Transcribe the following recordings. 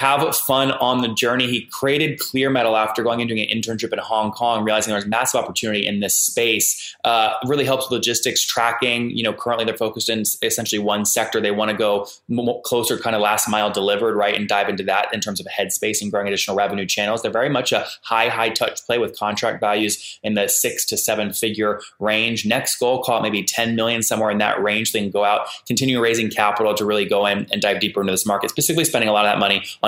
have fun on the journey. He created Clear Metal after going and doing an internship in Hong Kong, realizing there was massive opportunity in this space. Uh, really helps logistics tracking. You know, currently they're focused in essentially one sector. They want to go closer, kind of last mile delivered, right, and dive into that in terms of headspace and growing additional revenue channels. They're very much a high, high touch play with contract values in the six to seven figure range. Next goal, call maybe 10 million, somewhere in that range. They can go out, continue raising capital to really go in and dive deeper into this market, specifically spending a lot of that money on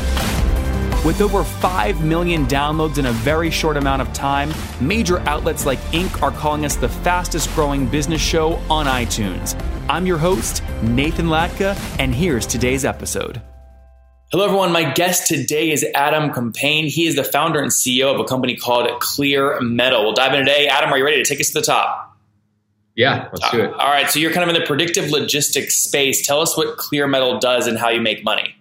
With over 5 million downloads in a very short amount of time, major outlets like Inc. are calling us the fastest growing business show on iTunes. I'm your host, Nathan Latka, and here's today's episode. Hello, everyone. My guest today is Adam Compain. He is the founder and CEO of a company called Clear Metal. We'll dive in today. Adam, are you ready to take us to the top? Yeah, let's do it. All right. So you're kind of in the predictive logistics space. Tell us what Clear Metal does and how you make money.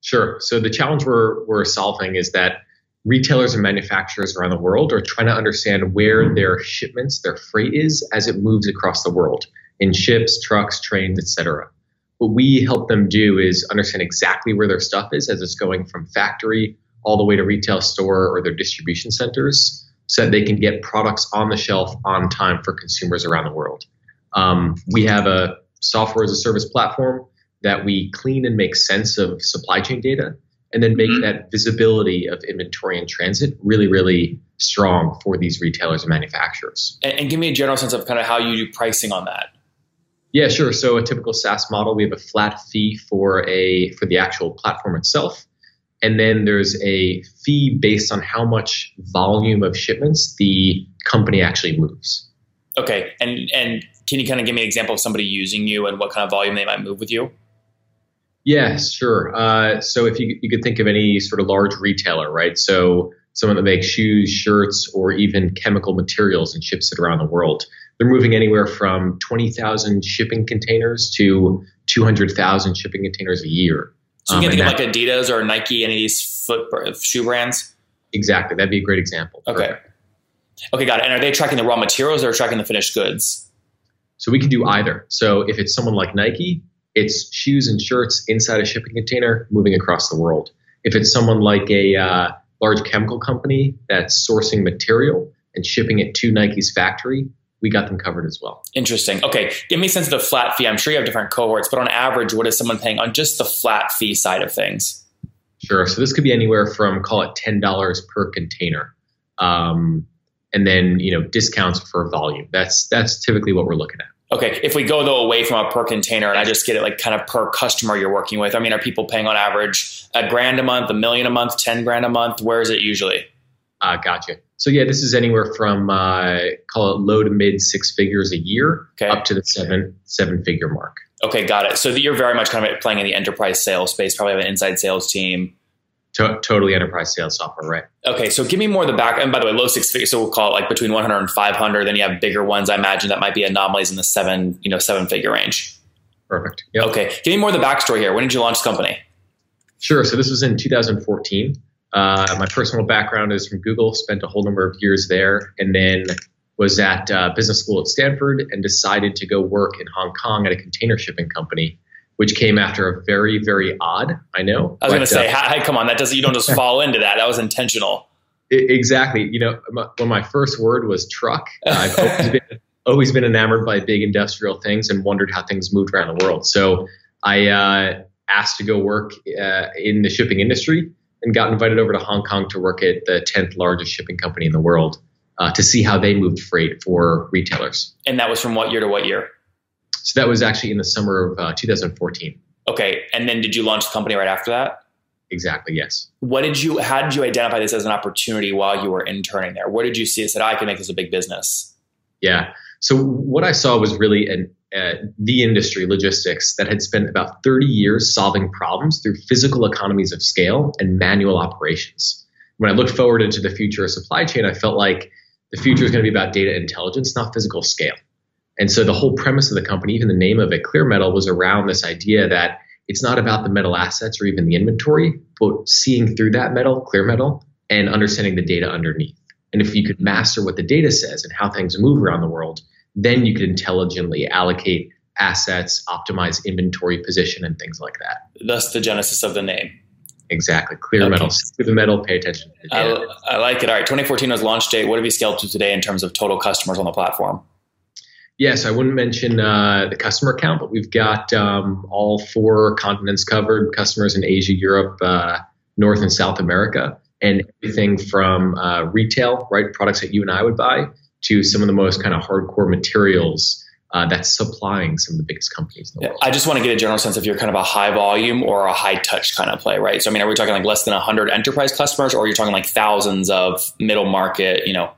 Sure. So the challenge we're, we're solving is that retailers and manufacturers around the world are trying to understand where their shipments, their freight is as it moves across the world in ships, trucks, trains, etc. What we help them do is understand exactly where their stuff is as it's going from factory all the way to retail store or their distribution centers so that they can get products on the shelf on time for consumers around the world. Um, we have a software as a service platform that we clean and make sense of supply chain data and then make mm-hmm. that visibility of inventory in transit really, really strong for these retailers and manufacturers. And, and, give me a general sense of kind of how you do pricing on that. Yeah, sure. So a typical SaaS model, we have a flat fee for a for the actual platform itself. And then there's a fee based on how much volume of shipments the company actually moves. Okay. And and can you kind of give me an example of somebody using you and what kind of volume they might move with you? Yes, sure. Uh, so if you, you could think of any sort of large retailer, right? So someone that makes shoes, shirts, or even chemical materials and ships it around the world. They're moving anywhere from 20,000 shipping containers to 200,000 shipping containers a year. So you can um, think of like Adidas or Nike, any of these foot shoe brands? Exactly. That'd be a great example. Okay. Okay, got it. And are they tracking the raw materials or tracking the finished goods? So we can do either. So if it's someone like Nike, it's shoes and shirts inside a shipping container moving across the world. If it's someone like a uh, large chemical company that's sourcing material and shipping it to Nike's factory, we got them covered as well. Interesting. Okay. Give me a sense of the flat fee. I'm sure you have different cohorts, but on average, what is someone paying on just the flat fee side of things? Sure. So this could be anywhere from call it ten dollars per container, um, and then you know discounts for volume. That's that's typically what we're looking at. Okay, if we go though away from a per container and I just get it like kind of per customer you're working with, I mean, are people paying on average a grand a month, a million a month, 10 grand a month? Where is it usually? Uh, gotcha. So yeah, this is anywhere from uh, call it low to mid six figures a year okay. up to the seven seven figure mark. Okay, got it. So you're very much kind of playing in the enterprise sales space. Probably have an inside sales team. To- totally enterprise sales software, right? Okay, so give me more of the back. And by the way, low six figures. So we'll call it like between 100 and 500. Then you have bigger ones. I imagine that might be anomalies in the seven, you know, seven figure range. Perfect. Yep. Okay, give me more of the backstory here. When did you launch the company? Sure. So this was in 2014. Uh, my personal background is from Google. Spent a whole number of years there, and then was at uh, business school at Stanford, and decided to go work in Hong Kong at a container shipping company which came after a very, very odd. I know. I was going to say, uh, come on, that doesn't. You don't just fall into that. That was intentional. exactly. You know, my, when my first word was truck, I've always been, always been enamored by big industrial things and wondered how things moved around the world. So I uh, asked to go work uh, in the shipping industry and got invited over to Hong Kong to work at the 10th largest shipping company in the world uh, to see how they moved freight for retailers. And that was from what year to what year? So that was actually in the summer of uh, 2014. Okay, and then did you launch the company right after that? Exactly. Yes. What did you? How did you identify this as an opportunity while you were interning there? Where did you see it? Said I can make this a big business. Yeah. So what I saw was really an uh, the industry, logistics, that had spent about 30 years solving problems through physical economies of scale and manual operations. When I looked forward into the future of supply chain, I felt like the future is going to be about data intelligence, not physical scale. And so the whole premise of the company, even the name of it, Clear Metal, was around this idea that it's not about the metal assets or even the inventory, but seeing through that metal, clear metal, and understanding the data underneath. And if you could master what the data says and how things move around the world, then you could intelligently allocate assets, optimize inventory position, and things like that. Thus, the genesis of the name. Exactly. Clear okay. metal, see the metal, pay attention to the data. I, I like it. All right. 2014 was launch date. What have you scaled to today in terms of total customers on the platform? Yes, I wouldn't mention uh, the customer count, but we've got um, all four continents covered customers in Asia, Europe, uh, North and South America, and everything from uh, retail, right, products that you and I would buy, to some of the most kind of hardcore materials uh, that's supplying some of the biggest companies in the world. I just want to get a general sense if you're kind of a high volume or a high touch kind of play, right? So, I mean, are we talking like less than 100 enterprise customers or you're talking like thousands of middle market, you know,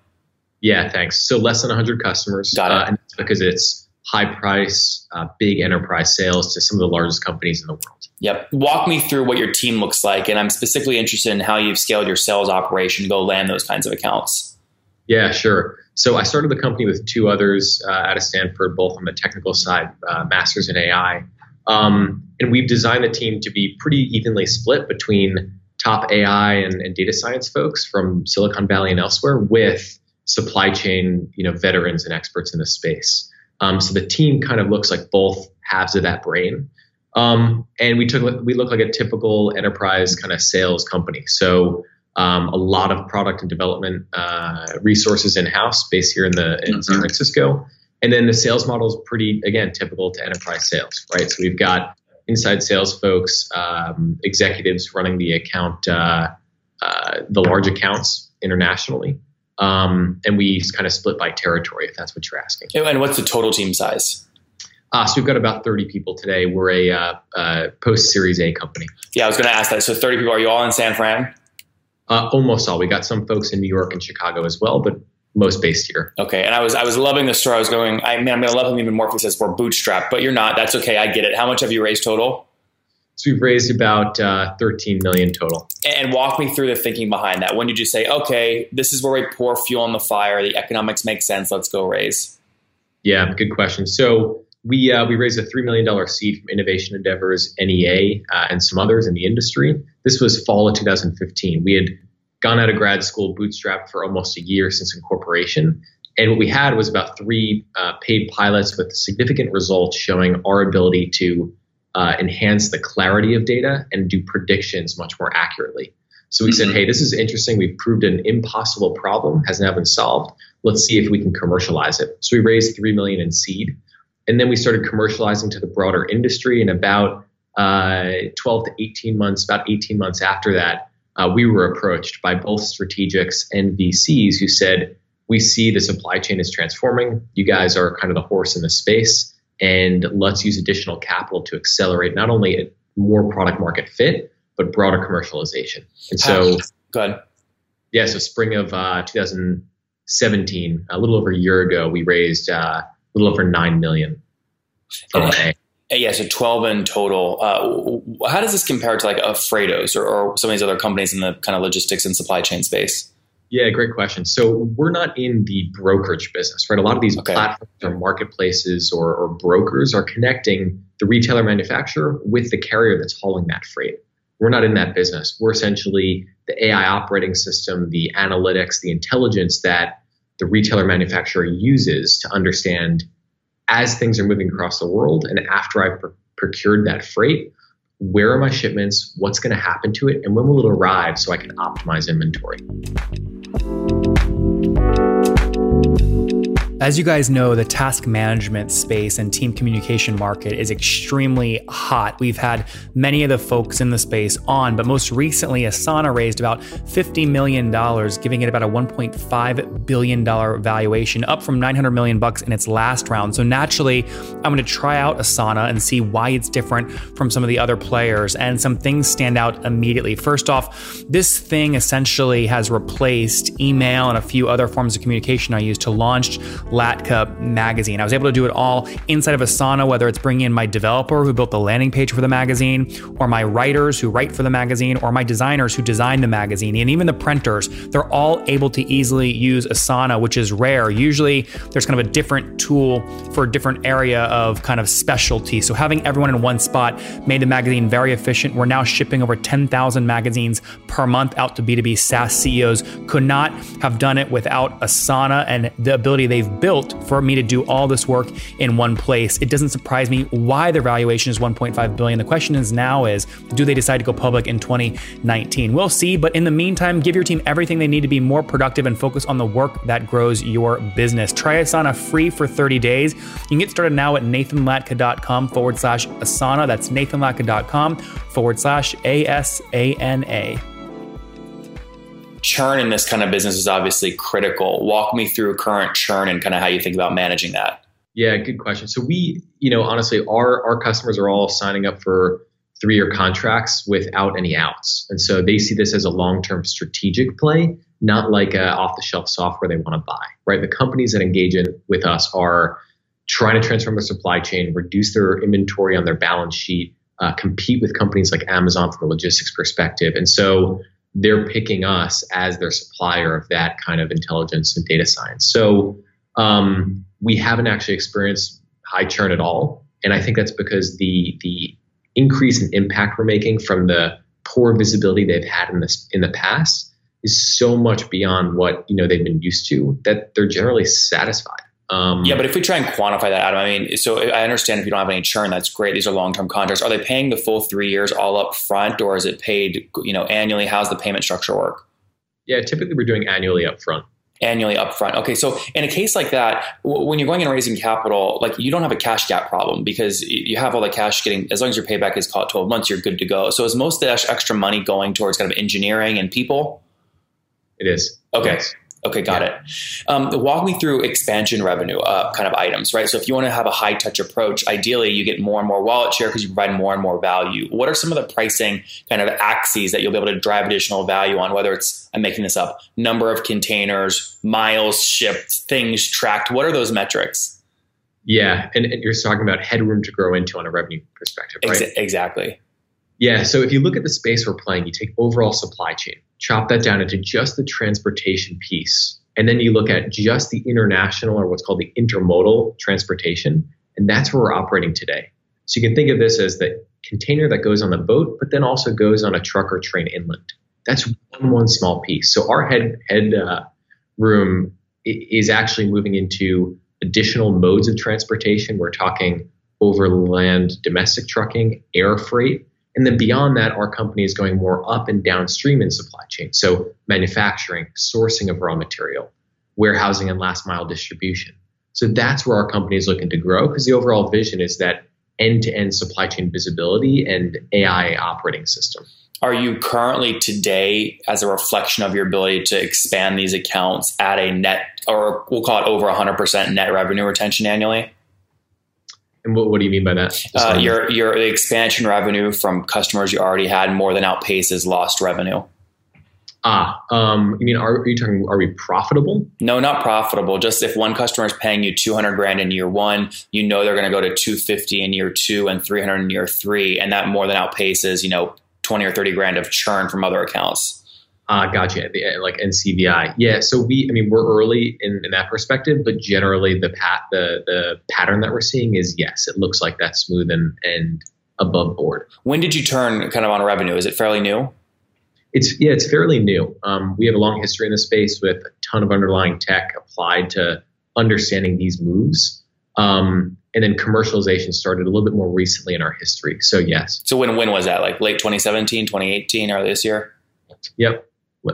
yeah, thanks. So less than 100 customers. Got it. Uh, and because it's high price, uh, big enterprise sales to some of the largest companies in the world. Yep. Walk me through what your team looks like. And I'm specifically interested in how you've scaled your sales operation to go land those kinds of accounts. Yeah, sure. So I started the company with two others uh, out of Stanford, both on the technical side, uh, masters in AI. Um, and we've designed the team to be pretty evenly split between top AI and, and data science folks from Silicon Valley and elsewhere with supply chain, you know, veterans and experts in the space. Um, so the team kind of looks like both halves of that brain. Um, and we took we look like a typical enterprise kind of sales company. So um, a lot of product and development uh, resources in house, based here in the in mm-hmm. San Francisco. And then the sales model is pretty again typical to enterprise sales, right? So we've got inside sales folks, um, executives running the account, uh, uh, the large accounts internationally. Um, and we kind of split by territory, if that's what you're asking. And what's the total team size? Uh, so we've got about 30 people today. We're a uh, uh, post Series A company. Yeah, I was going to ask that. So 30 people. Are you all in San Fran? Uh, almost all. We got some folks in New York and Chicago as well, but most based here. Okay, and I was I was loving the story. I was going. I mean, I'm going to love him even more if he says we're bootstrapped, but you're not. That's okay. I get it. How much have you raised total? So we've raised about uh, 13 million total. And walk me through the thinking behind that. When did you say, okay, this is where we pour fuel on the fire. The economics make sense. Let's go raise. Yeah, good question. So we uh, we raised a three million dollar seed from Innovation Endeavors, NEA, uh, and some others in the industry. This was fall of 2015. We had gone out of grad school, bootstrapped for almost a year since incorporation. And what we had was about three uh, paid pilots with significant results showing our ability to uh, enhance the clarity of data and do predictions much more accurately. So we mm-hmm. said, hey, this is interesting. We've proved an impossible problem has now been solved. Let's see if we can commercialize it. So we raised three million in seed, and then we started commercializing to the broader industry. And about uh, 12 to 18 months, about 18 months after that, uh, we were approached by both strategics and VCs who said, we see the supply chain is transforming. You guys are kind of the horse in the space and let's use additional capital to accelerate not only more product market fit but broader commercialization. And so, good. Yeah, so spring of uh, 2017, a little over a year ago, we raised uh, a little over nine million from A. Yeah, so 12 in total. Uh, how does this compare to like a Freightos or, or some of these other companies in the kind of logistics and supply chain space? Yeah, great question. So we're not in the brokerage business, right? A lot of these okay. platforms or marketplaces or, or, brokers are connecting the retailer manufacturer with the carrier that's hauling that freight. We're not in that business. We're essentially the AI operating system, the analytics, the intelligence that the retailer manufacturer uses to understand as things are moving across the world and after I've pr- procured that freight, where are my shipments, what's going to happen to it, and when will it arrive so I can optimize inventory thank you as you guys know, the task management space and team communication market is extremely hot. We've had many of the folks in the space on, but most recently, Asana raised about $50 million, giving it about a $1.5 billion valuation, up from 900 million bucks in its last round. So naturally, I'm going to try out Asana and see why it's different from some of the other players. And some things stand out immediately. First off, this thing essentially has replaced email and a few other forms of communication I used to launch Latka magazine. I was able to do it all inside of Asana, whether it's bringing in my developer who built the landing page for the magazine, or my writers who write for the magazine, or my designers who design the magazine, and even the printers. They're all able to easily use Asana, which is rare. Usually there's kind of a different tool for a different area of kind of specialty. So having everyone in one spot made the magazine very efficient. We're now shipping over 10,000 magazines per month out to B2B SaaS CEOs. Could not have done it without Asana and the ability they've built for me to do all this work in one place. It doesn't surprise me why their valuation is 1.5 billion. The question is now is do they decide to go public in 2019? We'll see, but in the meantime, give your team everything they need to be more productive and focus on the work that grows your business. Try Asana free for 30 days. You can get started now at nathanlatka.com forward slash Asana. That's nathanlatka.com forward slash A S A N A churn in this kind of business is obviously critical. Walk me through current churn and kind of how you think about managing that. Yeah, good question. So we, you know, honestly, our our customers are all signing up for three year contracts without any outs, and so they see this as a long term strategic play, not like a off the shelf software they want to buy. Right? The companies that engage in with us are trying to transform their supply chain, reduce their inventory on their balance sheet, uh, compete with companies like Amazon from a logistics perspective, and so they're picking us as their supplier of that kind of intelligence and data science. So um, we haven't actually experienced high churn at all, and I think that's because the the increase in impact we're making from the poor visibility they've had in this in the past is so much beyond what you know they've been used to that they're generally satisfied. Um, yeah, but if we try and quantify that, Adam, I mean, so I understand if you don't have any churn, that's great. These are long-term contracts. Are they paying the full three years all up front, or is it paid, you know, annually? How's the payment structure work? Yeah, typically we're doing annually up front. Annually up front. Okay, so in a case like that, when you're going and raising capital, like you don't have a cash gap problem because you have all the cash getting. As long as your payback is called 12 months, you're good to go. So is most of the extra money going towards kind of engineering and people? It is. Okay. Yes. Okay, got yeah. it. Um, walk me through expansion revenue uh, kind of items, right? So if you want to have a high touch approach, ideally you get more and more wallet share because you provide more and more value. What are some of the pricing kind of axes that you'll be able to drive additional value on? Whether it's I'm making this up, number of containers, miles shipped, things tracked. What are those metrics? Yeah, and, and you're talking about headroom to grow into on a revenue perspective, right? Ex- exactly. Yeah. So if you look at the space we're playing, you take overall supply chain, chop that down into just the transportation piece, and then you look at just the international or what's called the intermodal transportation, and that's where we're operating today. So you can think of this as the container that goes on the boat, but then also goes on a truck or train inland. That's one one small piece. So our head head uh, room is actually moving into additional modes of transportation. We're talking overland domestic trucking, air freight, and then beyond that, our company is going more up and downstream in supply chain. So manufacturing, sourcing of raw material, warehousing and last mile distribution. So that's where our company is looking to grow because the overall vision is that end to end supply chain visibility and AI operating system. Are you currently today, as a reflection of your ability to expand these accounts, at a net, or we'll call it over 100% net revenue retention annually? And what, what do you mean by that? Uh, your your expansion revenue from customers you already had more than outpaces lost revenue. Ah, um, you mean are, are, you talking? Are we profitable? No, not profitable. Just if one customer is paying you two hundred grand in year one, you know they're going to go to two fifty in year two and three hundred in year three, and that more than outpaces you know twenty or thirty grand of churn from other accounts. Uh, gotcha. The, like NCVI. Yeah. So we, I mean, we're early in, in that perspective, but generally the pat the the pattern that we're seeing is yes, it looks like that's smooth and and above board. When did you turn kind of on revenue? Is it fairly new? It's yeah, it's fairly new. Um, we have a long history in the space with a ton of underlying tech applied to understanding these moves. Um, and then commercialization started a little bit more recently in our history. So yes. So when when was that? Like late 2017, 2018, or this year? Yep.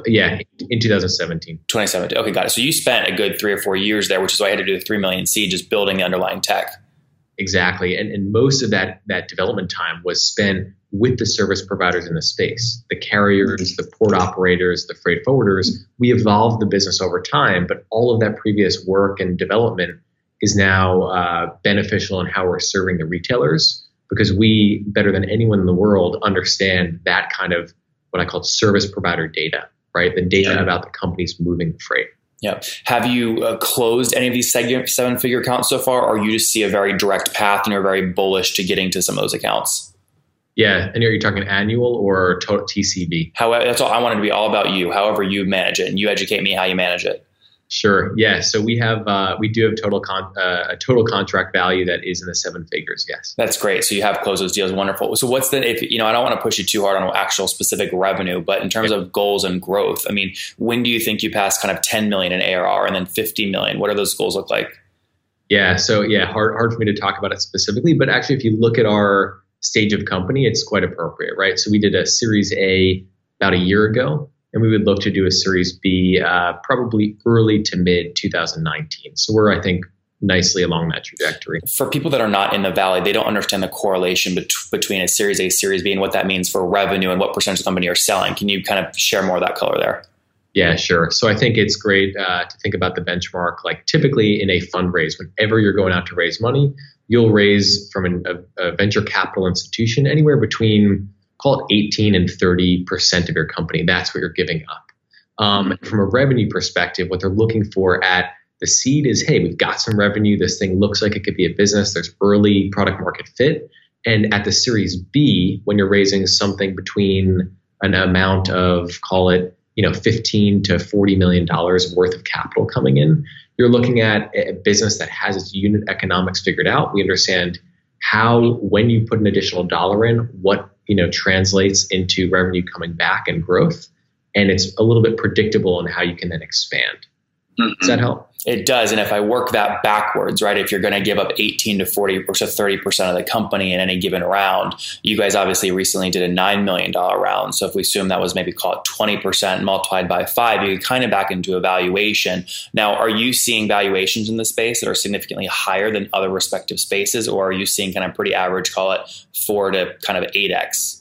Yeah, in 2017. 2017. Okay, got it. So you spent a good three or four years there, which is why I had to do the three million seed, just building the underlying tech. Exactly, and and most of that that development time was spent with the service providers in the space, the carriers, the port operators, the freight forwarders. We evolved the business over time, but all of that previous work and development is now uh, beneficial in how we're serving the retailers because we, better than anyone in the world, understand that kind of what I call service provider data right? The data yeah. about the companies moving the freight. Yeah. Have you uh, closed any of these seven figure accounts so far, or you just see a very direct path and you're very bullish to getting to some of those accounts? Yeah, and are you talking annual or total TCV? However, that's all I wanted to be all about you. However, you manage it, and you educate me how you manage it. Sure. Yeah. So we have uh, we do have total con- uh, a total contract value that is in the seven figures. Yes. That's great. So you have closed those deals. Wonderful. So what's the if you know I don't want to push you too hard on actual specific revenue, but in terms yeah. of goals and growth, I mean, when do you think you pass kind of 10 million in ARR and then 50 million? What do those goals look like? Yeah. So yeah, hard hard for me to talk about it specifically, but actually, if you look at our stage of company, it's quite appropriate, right? So we did a Series A about a year ago and we would look to do a Series B uh, probably early to mid 2019. So we're, I think, nicely along that trajectory. For people that are not in the valley, they don't understand the correlation bet- between a Series A, Series B, and what that means for revenue and what percentage of the company are selling. Can you kind of share more of that color there? Yeah, sure. So I think it's great uh, to think about the benchmark. Like typically in a fundraise, whenever you're going out to raise money, you'll raise from an, a, a venture capital institution anywhere between call it 18 and 30% of your company. That's what you're giving up. Um, from a revenue perspective, what they're looking for at the seed is hey, we've got some revenue. This thing looks like it could be a business. There's early product market fit. And at the series B, when you're raising something between an amount of, call it, you know, 15 to 40 million dollars worth of capital coming in, you're looking at a business that has its unit economics figured out. We understand how, when you put an additional dollar in, what you know translates into revenue coming back and growth. And it's a little bit predictable in how you can then expand mm-hmm. does that help? It does and if i work that backwards right if you're going to give up 18 to 40 or 30% of the company in any given round you guys obviously recently did a $9 million round. So if we assume that was maybe call it 20% multiplied by five you kind of back into a valuation. Now are you seeing valuations in the space that are significantly higher than other respective spaces or are you seeing kind of pretty average call it four to kind of 8x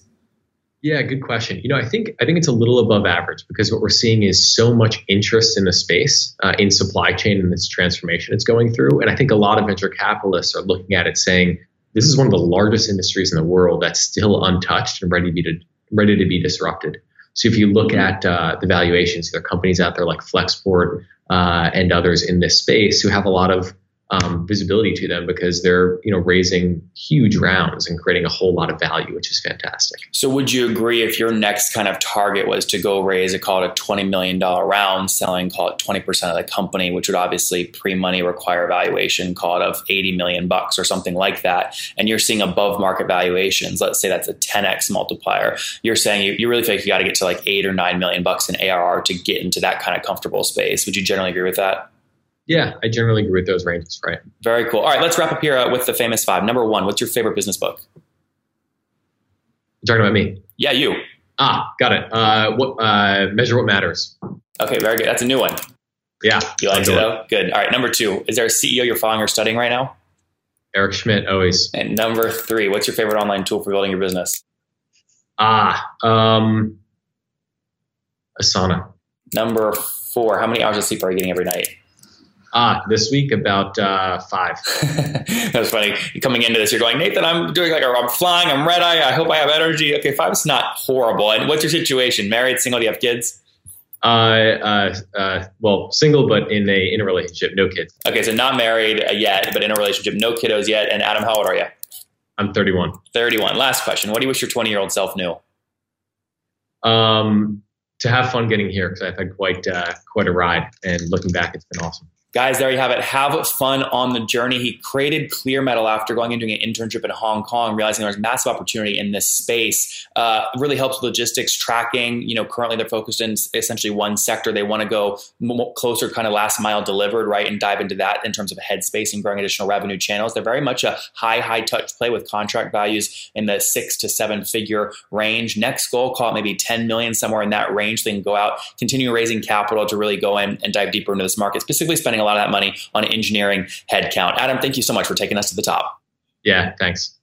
yeah, good question. You know, I think I think it's a little above average because what we're seeing is so much interest in the space, uh, in supply chain and this transformation it's going through, and I think a lot of venture capitalists are looking at it saying this is one of the largest industries in the world that's still untouched and ready to be ready to be disrupted. So if you look at uh, the valuations, there are companies out there like Flexport uh, and others in this space who have a lot of um, visibility to them because they're you know raising huge rounds and creating a whole lot of value, which is fantastic. So, would you agree if your next kind of target was to go raise a call it a twenty million dollar round, selling call it twenty percent of the company, which would obviously pre money require valuation call it of eighty million bucks or something like that, and you're seeing above market valuations. Let's say that's a ten x multiplier. You're saying you, you really think you got to get to like eight or nine million bucks in ARR to get into that kind of comfortable space. Would you generally agree with that? Yeah, I generally agree with those ranges, right? Very cool. All right, let's wrap up here uh, with the famous five. Number one, what's your favorite business book? You're talking about me? Yeah, you. Ah, got it. Uh, what, uh, measure what matters. Okay, very good. That's a new one. Yeah. You like it though? Good. All right, number two, is there a CEO you're following or studying right now? Eric Schmidt, always. And number three, what's your favorite online tool for building your business? Ah, um, Asana. Number four, how many hours of sleep are you getting every night? Ah, this week about uh, five. That's funny. Coming into this, you're going, Nathan. I'm doing like a, I'm flying. I'm red eye. I hope I have energy. Okay, five is not horrible. And what's your situation? Married, single? Do you have kids? Uh, uh, uh, well, single, but in a in a relationship, no kids. Okay, so not married yet, but in a relationship, no kiddos yet. And Adam, how old are you? I'm 31. 31. Last question. What do you wish your 20 year old self knew? Um, to have fun getting here because I've had quite uh, quite a ride, and looking back, it's been awesome. Guys, there you have it. Have fun on the journey. He created Clear Metal after going and doing an internship in Hong Kong, realizing there was massive opportunity in this space. Uh, really helps logistics tracking. You know, currently they're focused in essentially one sector. They want to go closer, kind of last mile delivered, right, and dive into that in terms of headspace and growing additional revenue channels. They're very much a high, high touch play with contract values in the six to seven figure range. Next goal, call it maybe 10 million, somewhere in that range. They can go out, continue raising capital to really go in and dive deeper into this market, specifically spending a lot of that money on engineering headcount. Adam, thank you so much for taking us to the top. Yeah, thanks.